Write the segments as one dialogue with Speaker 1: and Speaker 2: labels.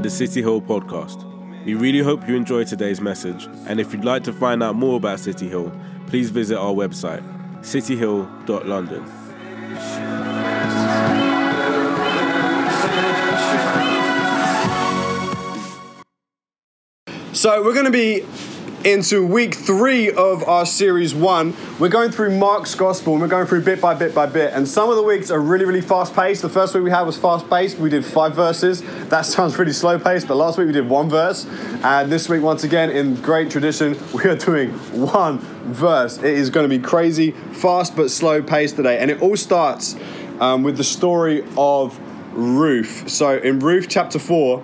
Speaker 1: the City Hill podcast. We really hope you enjoy today's message, and if you'd like to find out more about City Hill, please visit our website, cityhill.london.
Speaker 2: So we're going to be into week three of our series one. We're going through Mark's Gospel and we're going through bit by bit by bit. And some of the weeks are really, really fast paced. The first week we had was fast paced. We did five verses. That sounds pretty slow paced, but last week we did one verse. And this week, once again, in great tradition, we are doing one verse. It is going to be crazy, fast but slow paced today. And it all starts um, with the story of Ruth. So in Ruth chapter 4,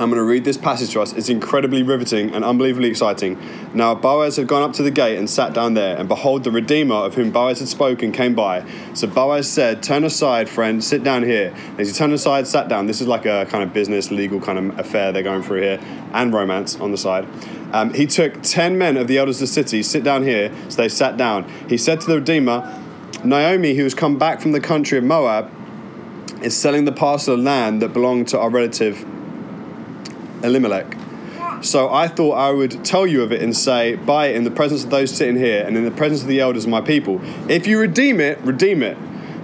Speaker 2: I'm going to read this passage to us. It's incredibly riveting and unbelievably exciting. Now, Boaz had gone up to the gate and sat down there, and behold, the Redeemer of whom Boaz had spoken came by. So Boaz said, Turn aside, friend, sit down here. And As he turned aside, sat down. This is like a kind of business, legal kind of affair they're going through here, and romance on the side. Um, he took 10 men of the elders of the city, sit down here. So they sat down. He said to the Redeemer, Naomi, who has come back from the country of Moab, is selling the parcel of land that belonged to our relative Elimelech. So I thought I would tell you of it and say, Buy it in the presence of those sitting here and in the presence of the elders of my people. If you redeem it, redeem it.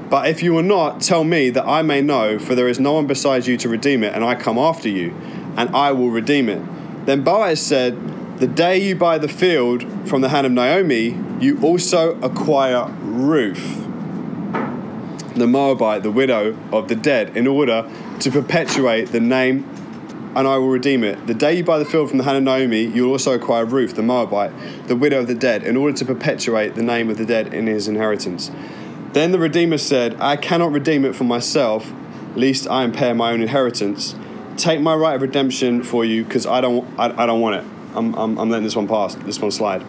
Speaker 2: But if you will not, tell me that I may know, for there is no one besides you to redeem it, and I come after you, and I will redeem it. Then Boaz said, The day you buy the field from the hand of Naomi, you also acquire Ruth, the Moabite, the widow of the dead, in order to perpetuate the name and I will redeem it. The day you buy the field from the hand Naomi, you will also acquire Ruth, the Moabite, the widow of the dead, in order to perpetuate the name of the dead in his inheritance. Then the Redeemer said, I cannot redeem it for myself, lest I impair my own inheritance. Take my right of redemption for you, because I don't, I, I don't want it. I'm, I'm, I'm letting this one pass, this one slide.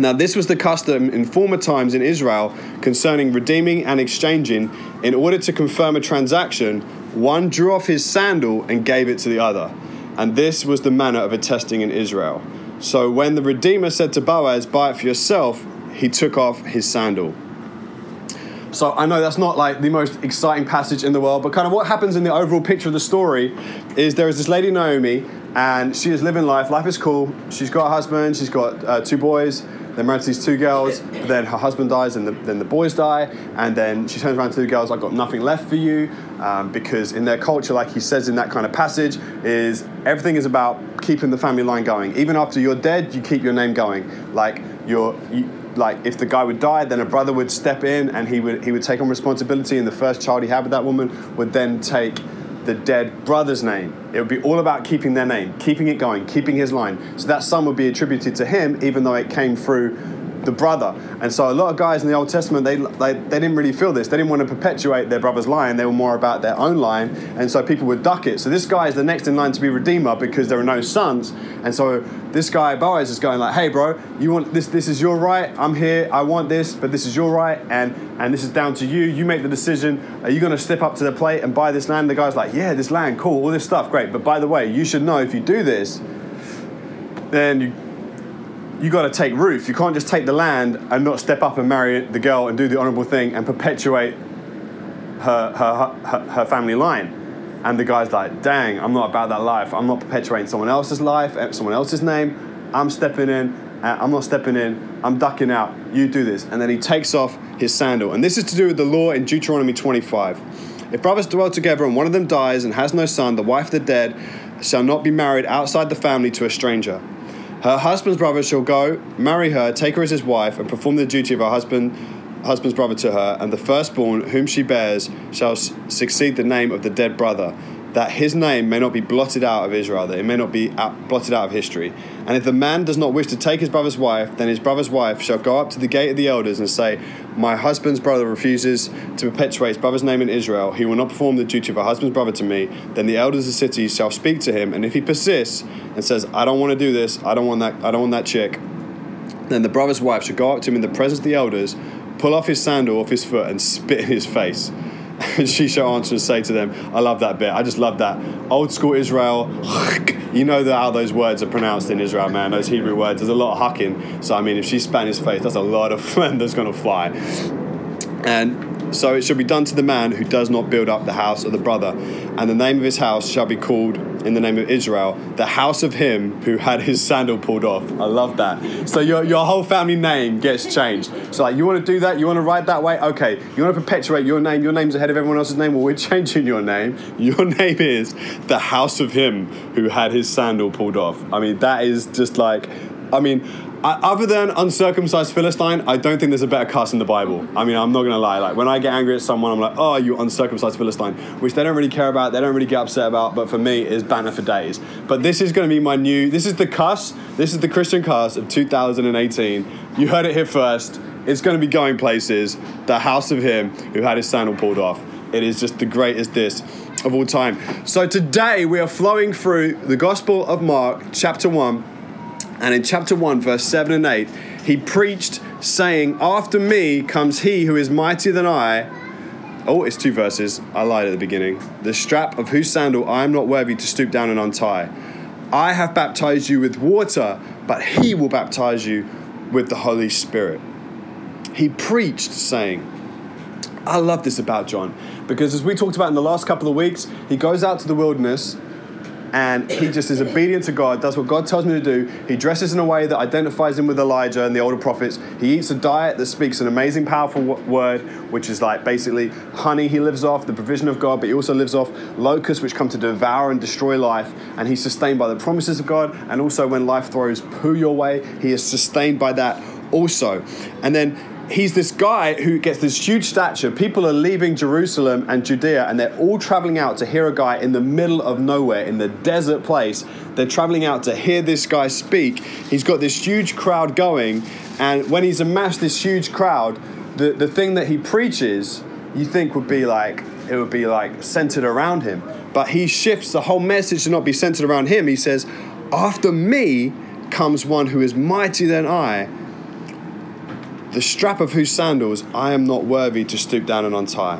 Speaker 2: Now, this was the custom in former times in Israel concerning redeeming and exchanging. In order to confirm a transaction, one drew off his sandal and gave it to the other. And this was the manner of attesting in Israel. So when the Redeemer said to Boaz, Buy it for yourself, he took off his sandal. So I know that's not like the most exciting passage in the world, but kind of what happens in the overall picture of the story is there is this lady Naomi, and she is living life. Life is cool. She's got a husband. She's got uh, two boys. They're married these two girls. Then her husband dies, and the, then the boys die. And then she turns around to the girls, "I've got nothing left for you," um, because in their culture, like he says in that kind of passage, is everything is about keeping the family line going. Even after you're dead, you keep your name going. Like you're. You, like if the guy would die, then a brother would step in and he would he would take on responsibility, and the first child he had with that woman would then take the dead brother's name. It would be all about keeping their name, keeping it going, keeping his line. So that son would be attributed to him, even though it came through the brother. And so a lot of guys in the Old Testament, they, they, they didn't really feel this. They didn't want to perpetuate their brother's line. They were more about their own line. And so people would duck it. So this guy is the next in line to be redeemer because there are no sons. And so this guy, Boaz, is going like, hey, bro, you want this, this is your right. I'm here. I want this, but this is your right. And, and this is down to you. You make the decision. Are you going to step up to the plate and buy this land? The guy's like, yeah, this land, cool, all this stuff, great. But by the way, you should know if you do this, then you you got to take Ruth. You can't just take the land and not step up and marry the girl and do the honourable thing and perpetuate her, her, her, her family line. And the guy's like, dang, I'm not about that life. I'm not perpetuating someone else's life, eh, someone else's name. I'm stepping in. eh, I'm not stepping in. I'm ducking out. You do this. And then he takes off his sandal. And this is to do with the law in Deuteronomy 25. If brothers dwell together and one of them dies and has no son, the wife of the dead shall not be married outside the family to a stranger. Her husband's brother shall go, marry her, take her as his wife, and perform the duty of her husband, husband's brother to her, and the firstborn whom she bears shall succeed the name of the dead brother, that his name may not be blotted out of Israel, that it may not be out, blotted out of history. And if the man does not wish to take his brother's wife, then his brother's wife shall go up to the gate of the elders and say, My husband's brother refuses to perpetuate his brother's name in Israel. He will not perform the duty of a husband's brother to me. Then the elders of the city shall speak to him, and if he persists and says, I don't want to do this, I don't want that, I don't want that chick, then the brother's wife should go up to him in the presence of the elders, pull off his sandal off his foot, and spit in his face. She shall answer and say to them, I love that bit. I just love that. Old school Israel, you know how those words are pronounced in Israel, man. Those Hebrew words. There's a lot of hucking. So, I mean, if she spat in his face, that's a lot of phlegm that's going to fly. And so it shall be done to the man who does not build up the house of the brother. And the name of his house shall be called, in the name of Israel, the house of him who had his sandal pulled off. I love that. So your, your whole family name gets changed. So, like, you want to do that? You want to write that way? Okay. You want to perpetuate your name? Your name's ahead of everyone else's name? Well, we're changing your name. Your name is the house of him who had his sandal pulled off. I mean, that is just like, I mean, other than uncircumcised Philistine, I don't think there's a better cuss in the Bible. I mean, I'm not gonna lie. Like when I get angry at someone, I'm like, "Oh, you uncircumcised Philistine," which they don't really care about. They don't really get upset about. But for me, is banner for days. But this is gonna be my new. This is the cuss. This is the Christian cuss of 2018. You heard it here first. It's gonna be going places. The house of him who had his sandal pulled off. It is just the greatest this of all time. So today we are flowing through the Gospel of Mark, chapter one and in chapter 1, verse 7 and 8, he preached, saying, After me comes he who is mightier than I. Oh, it's two verses. I lied at the beginning. The strap of whose sandal I am not worthy to stoop down and untie. I have baptized you with water, but he will baptize you with the Holy Spirit. He preached, saying, I love this about John because as we talked about in the last couple of weeks, he goes out to the wilderness and he just is obedient to God, does what God tells me to do. He dresses in a way that identifies him with Elijah and the older prophets. He eats a diet that speaks an amazing, powerful word, which is like basically honey he lives off, the provision of God, but he also lives off locusts, which come to devour and destroy life. And he's sustained by the promises of God. And also, when life throws poo your way, he is sustained by that also. And then he's this guy who gets this huge stature. People are leaving Jerusalem and Judea, and they're all traveling out to hear a guy in the middle of nowhere, in the desert place. They're traveling out to hear this guy speak. He's got this huge crowd going, and when he's amassed this huge crowd, the, the thing that he preaches, you think would be like, it would be like centered around him. But he shifts the whole message to not be centered around him. He says, After me comes one who is mightier than I the strap of whose sandals I am not worthy to stoop down and untie.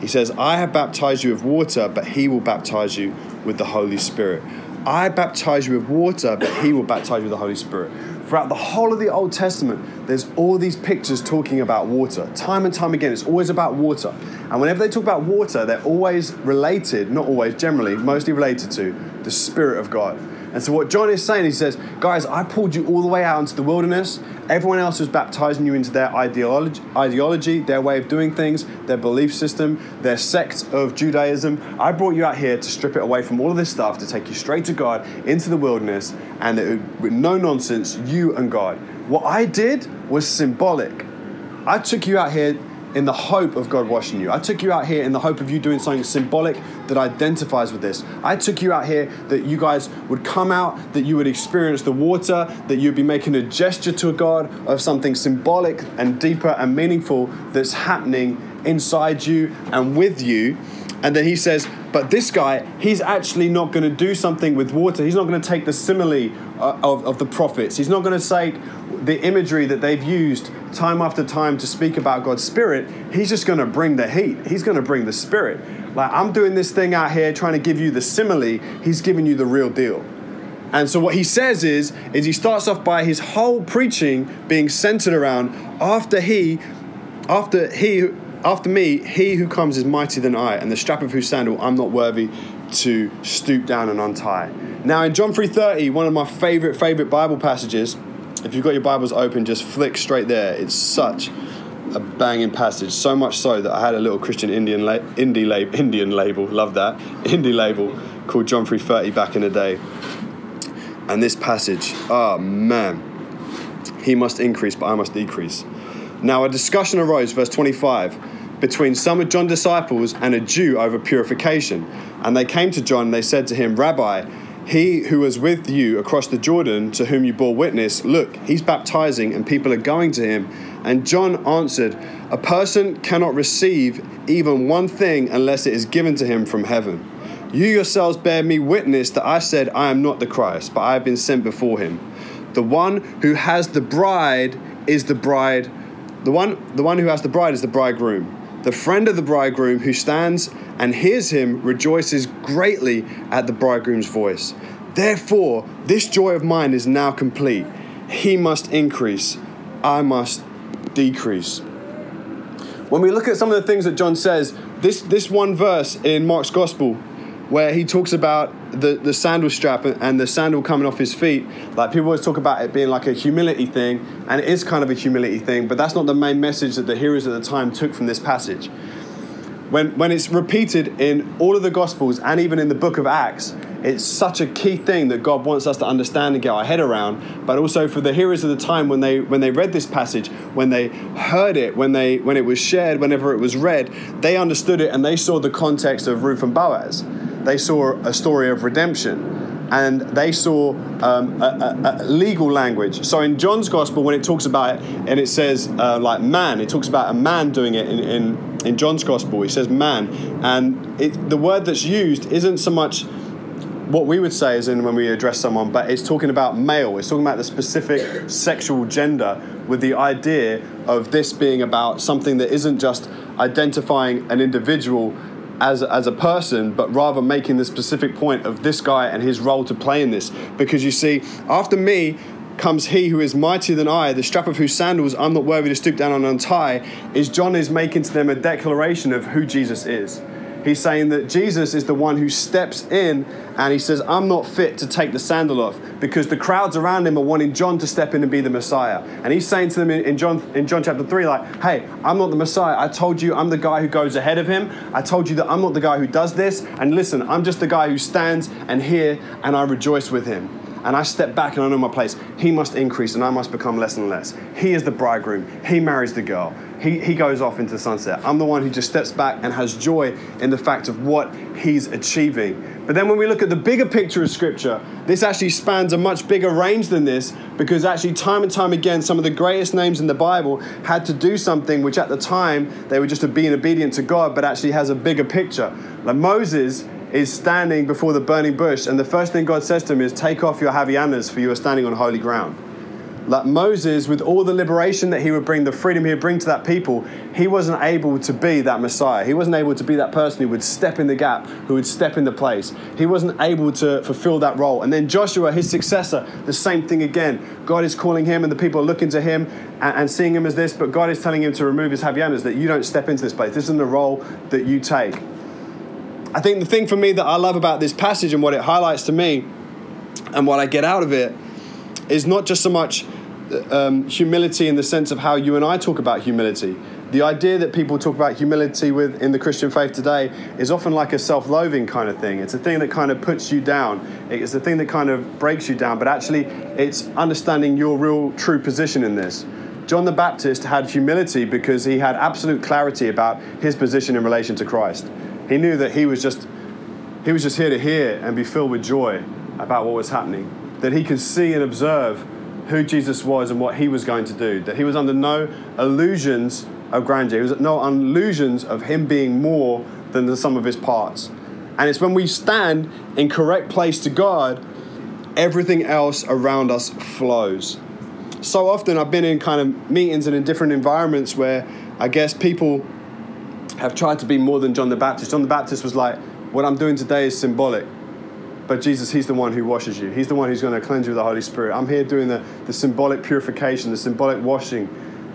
Speaker 2: He says, I have baptized you with water, but he will baptize you with the Holy Spirit. I baptize you with water, but he will baptize you with the Holy Spirit. Throughout the whole of the Old Testament, there's all these pictures talking about water. Time and time again, it's always about water. And whenever they talk about water, they're always related, not always, generally, mostly related to the Spirit of God. And so, what John is saying, he says, Guys, I pulled you all the way out into the wilderness. Everyone else was baptizing you into their ideology, ideology, their way of doing things, their belief system, their sect of Judaism. I brought you out here to strip it away from all of this stuff, to take you straight to God into the wilderness, and it, with no nonsense, you and God. What I did was symbolic. I took you out here in the hope of God washing you. I took you out here in the hope of you doing something symbolic that identifies with this. I took you out here that you guys would come out, that you would experience the water, that you'd be making a gesture to God of something symbolic and deeper and meaningful that's happening inside you and with you. And then he says, but this guy, he's actually not going to do something with water. He's not going to take the simile uh, of, of the prophets. He's not going to say the imagery that they've used time after time to speak about God's Spirit. He's just going to bring the heat. He's going to bring the Spirit. Like, I'm doing this thing out here trying to give you the simile. He's giving you the real deal. And so what he says is, is he starts off by his whole preaching being centered around after he, after he after me, he who comes is mightier than I, and the strap of whose sandal I'm not worthy to stoop down and untie. Now in John 3:30, one of my favorite favorite Bible passages, if you've got your Bibles open, just flick straight there. It's such a banging passage, so much so that I had a little Christian Indian la- indie lab- Indian label, love that indie label called John 3:30 back in the day. And this passage, oh man, he must increase, but I must decrease. Now, a discussion arose, verse 25, between some of John's disciples and a Jew over purification. And they came to John and they said to him, Rabbi, he who was with you across the Jordan, to whom you bore witness, look, he's baptizing and people are going to him. And John answered, A person cannot receive even one thing unless it is given to him from heaven. You yourselves bear me witness that I said, I am not the Christ, but I have been sent before him. The one who has the bride is the bride the one, the one who has the bride is the bridegroom. The friend of the bridegroom who stands and hears him rejoices greatly at the bridegroom's voice. Therefore, this joy of mine is now complete. He must increase, I must decrease. when we look at some of the things that John says, this, this one verse in Mark's Gospel, where he talks about the, the sandal strap and the sandal coming off his feet, like people always talk about it being like a humility thing, and it is kind of a humility thing, but that's not the main message that the hearers at the time took from this passage. When, when it's repeated in all of the Gospels and even in the book of Acts, it's such a key thing that God wants us to understand and get our head around. But also for the hearers of the time when they when they read this passage, when they heard it, when they when it was shared, whenever it was read, they understood it and they saw the context of Ruth and Boaz. They saw a story of redemption and they saw um, a, a, a, legal language. So in John's gospel, when it talks about it, and it says uh, like man, it talks about a man doing it in, in, in John's gospel. He says man, and it, the word that's used isn't so much what we would say is in when we address someone, but it's talking about male. It's talking about the specific sexual gender with the idea of this being about something that isn't just identifying an individual as, as a person, but rather making the specific point of this guy and his role to play in this. Because you see, after me, comes he who is mightier than I, the strap of whose sandals I'm not worthy to stoop down and untie, is John is making to them a declaration of who Jesus is. He's saying that Jesus is the one who steps in and he says, I'm not fit to take the sandal off because the crowds around him are wanting John to step in and be the Messiah. And he's saying to them in, John, in John chapter 3, like, hey, I'm not the Messiah. I told you I'm the guy who goes ahead of him. I told you that I'm not the guy who does this. And listen, I'm just the guy who stands and here and I rejoice with him and I step back and I know my place. He must increase and I must become less and less. He is the bridegroom. He marries the girl he, he goes off into the sunset. I'm the one who just steps back and has joy in the fact of what he's achieving. But then when we look at the bigger picture of Scripture, this actually spans a much bigger range than this because actually, time and time again, some of the greatest names in the Bible had to do something which at the time they were just being obedient to God, but actually has a bigger picture. Like Moses is standing before the burning bush, and the first thing God says to him is, Take off your Havaianas, for you are standing on holy ground like Moses, with all the liberation that he would bring, the freedom he would bring to that people, he wasn't able to be that Messiah. He wasn't able to be that person who would step in the gap, who would step in the place. He wasn't able to fulfill that role. And then Joshua, his successor, the same thing again. God is calling him, and the people are looking to him and, and seeing him as this, but God is telling him to remove his Havaianas, that you don't step into this place. This isn't the role that you take. I think the thing for me that I love about this passage and what it highlights to me and what I get out of it is not just so much um, humility in the sense of how you and I talk about humility. The idea that people talk about humility with in the Christian faith today is often like a self-loathing kind of thing. It's a thing that kind of puts you down. It's a thing that kind of breaks you down. But actually, it's understanding your real true position in this. John the Baptist had humility because he had absolute clarity about his position in relation to Christ. He knew that he was just he was just here to hear and be filled with joy about what was happening. That he could see and observe who Jesus was and what he was going to do. That he was under no illusions of grandeur. He was no illusions of him being more than the sum of his parts. And it's when we stand in correct place to God, everything else around us flows. So often I've been in kind of meetings and in different environments where I guess people have tried to be more than John the Baptist. John the Baptist was like, what I'm doing today is symbolic. But Jesus, He's the one who washes you. He's the one who's going to cleanse you with the Holy Spirit. I'm here doing the, the symbolic purification, the symbolic washing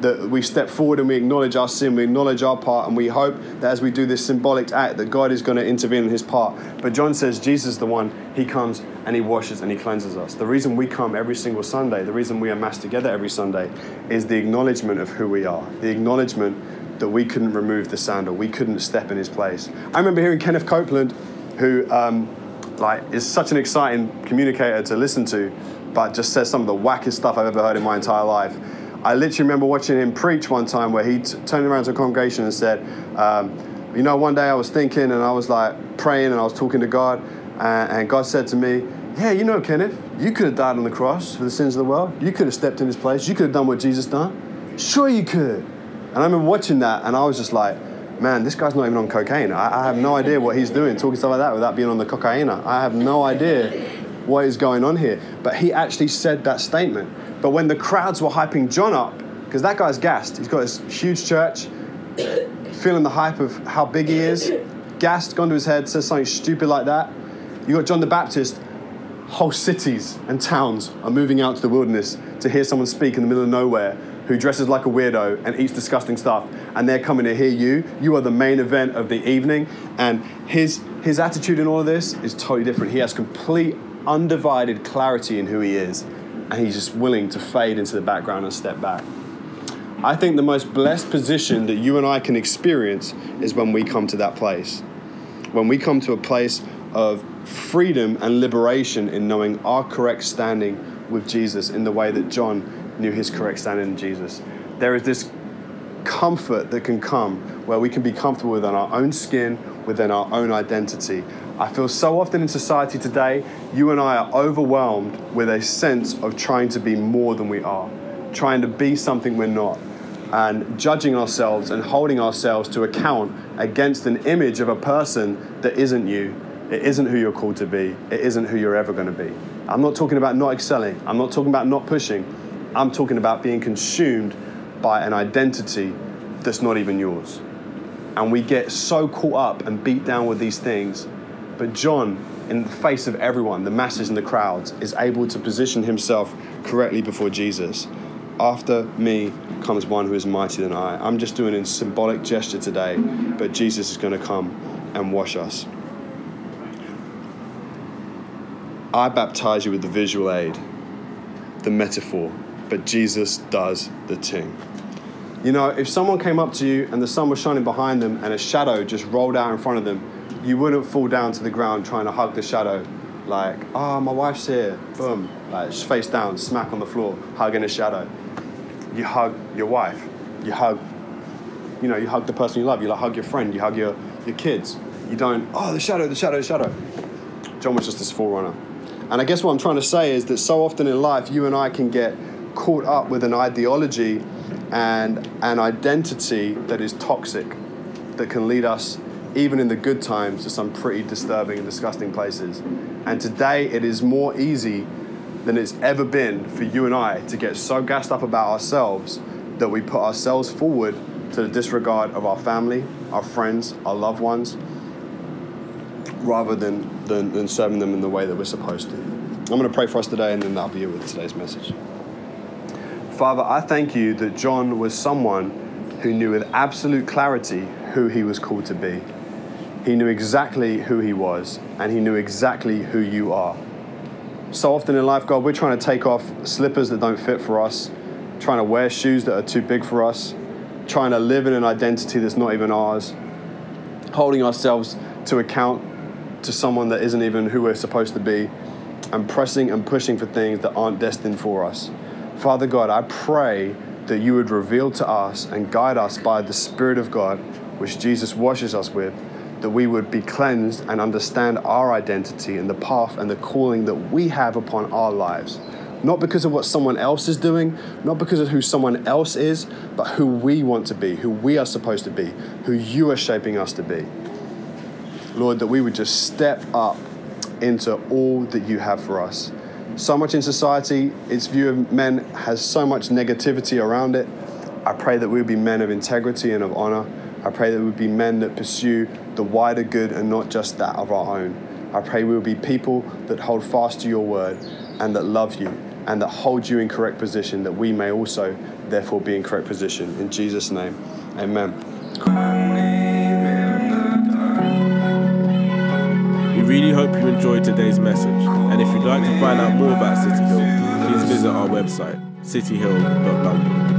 Speaker 2: that we step forward and we acknowledge our sin, we acknowledge our part, and we hope that as we do this symbolic act, that God is going to intervene in his part. But John says Jesus is the one, he comes and he washes and he cleanses us. The reason we come every single Sunday, the reason we are massed together every Sunday, is the acknowledgement of who we are, the acknowledgement that we couldn't remove the sandal, we couldn't step in his place. I remember hearing Kenneth Copeland, who um, like is such an exciting communicator to listen to, but just says some of the wackest stuff I've ever heard in my entire life. I literally remember watching him preach one time where he t- turned around to a congregation and said, um, "You know, one day I was thinking and I was like praying and I was talking to God, and, and God said to me." Yeah, you know, Kenneth, you could have died on the cross for the sins of the world. You could have stepped in his place. You could have done what Jesus done. Sure, you could. And I remember watching that, and I was just like, man, this guy's not even on cocaine. I, I, have no idea what he's doing, talking stuff like that without being on the cocaine. I have no idea what is going on here. But he actually said that statement. But when the crowds were hyping John up, because that guy's gassed, he's got this huge church, feeling the hype of how big he is, gassed, gone to his head, says something stupid like that. You got John the Baptist, whole cities and towns are moving out to the wilderness to hear someone speak in the middle of nowhere who dresses like a weirdo and eats disgusting stuff, and they're coming to hear you. You are the main event of the evening, and his his attitude in all of this is totally different. He has complete, undivided clarity in who he is, and he's just willing to fade into the background and step back. I think the most blessed position that you and I can experience is when we come to that place. When we come to a place of freedom and liberation in knowing our correct standing with Jesus in the way that John knew his correct standing in Jesus. There is this comfort that can come where we can be comfortable within our own skin, within our own identity. I feel so often in society today, you and I are overwhelmed with a sense of trying to be more than we are, trying to be something we're not, and judging ourselves and holding ourselves to account against an image of a person that isn't you. It isn't who you're called to be. It isn't who you're ever going to be. I'm not talking about not excelling. I'm not talking about not pushing. I'm talking about being consumed by an identity that's not even yours. And we get so caught up and beat down with these things. But John, in the face of everyone, the masses and the crowds, is able to position himself correctly before Jesus. After me comes one who is mightier than I. I'm just doing a symbolic gesture today, but Jesus is going to come and wash us. I baptize you with the visual aid, the metaphor, but Jesus does the thing. You know, if someone came up to you and the sun was shining behind them and a shadow just rolled out in front of them, you wouldn't fall down to the ground trying to hug the shadow, like, oh, my wife's here, boom, like face down, smack on the floor, hugging a shadow. You hug your wife, you hug, you know, you hug the person you love, you like hug your friend, you hug your, your kids. You don't, oh, the shadow, the shadow, the shadow. John was just this forerunner. And I guess what I'm trying to say is that so often in life, you and I can get caught up with an ideology and an identity that is toxic, that can lead us, even in the good times, to some pretty disturbing and disgusting places. And today it is more easy than it's ever been for you and I to get so gassed up about ourselves that we put ourselves forward to the disregard of our family, our friends, our loved ones, rather than, than, than serving them in the way that we're supposed to. I'm going to pray for us today, and then that'll be it with today's message. Father, I thank you that John was someone who knew with absolute clarity who he was called to be. He knew exactly who he was, and he knew exactly who you are. So often in life, God, we're trying to take off slippers that don't fit for us, trying to wear shoes that are too big for us, trying to live in an identity that's not even ours, holding ourselves to account to someone that isn't even who we're supposed to be, and pressing and pushing for things that aren't destined for us. Father God, I pray that you would reveal to us and guide us by the Spirit of God, which Jesus washes us with, that we would be cleansed and understand our identity and the path and the calling that we have upon our lives. Not because of what someone else is doing, not because of who someone else is, but who we want to be, who we are supposed to be, who you are shaping us to be. Lord, that we would just step up into all that you have for us so much in society, its view of men has so much negativity around it. I pray that we would be men of integrity and of honor. I pray that we would be men that pursue the wider good and not just that of our own. I pray we will be people that hold fast to your word and that love you and that hold you in correct position, that we may also, therefore, be in correct position. In Jesus' name, amen.
Speaker 1: Really hope you enjoyed today's message. And if you'd like to find out more about City Hill, please visit our website, cityhill.london.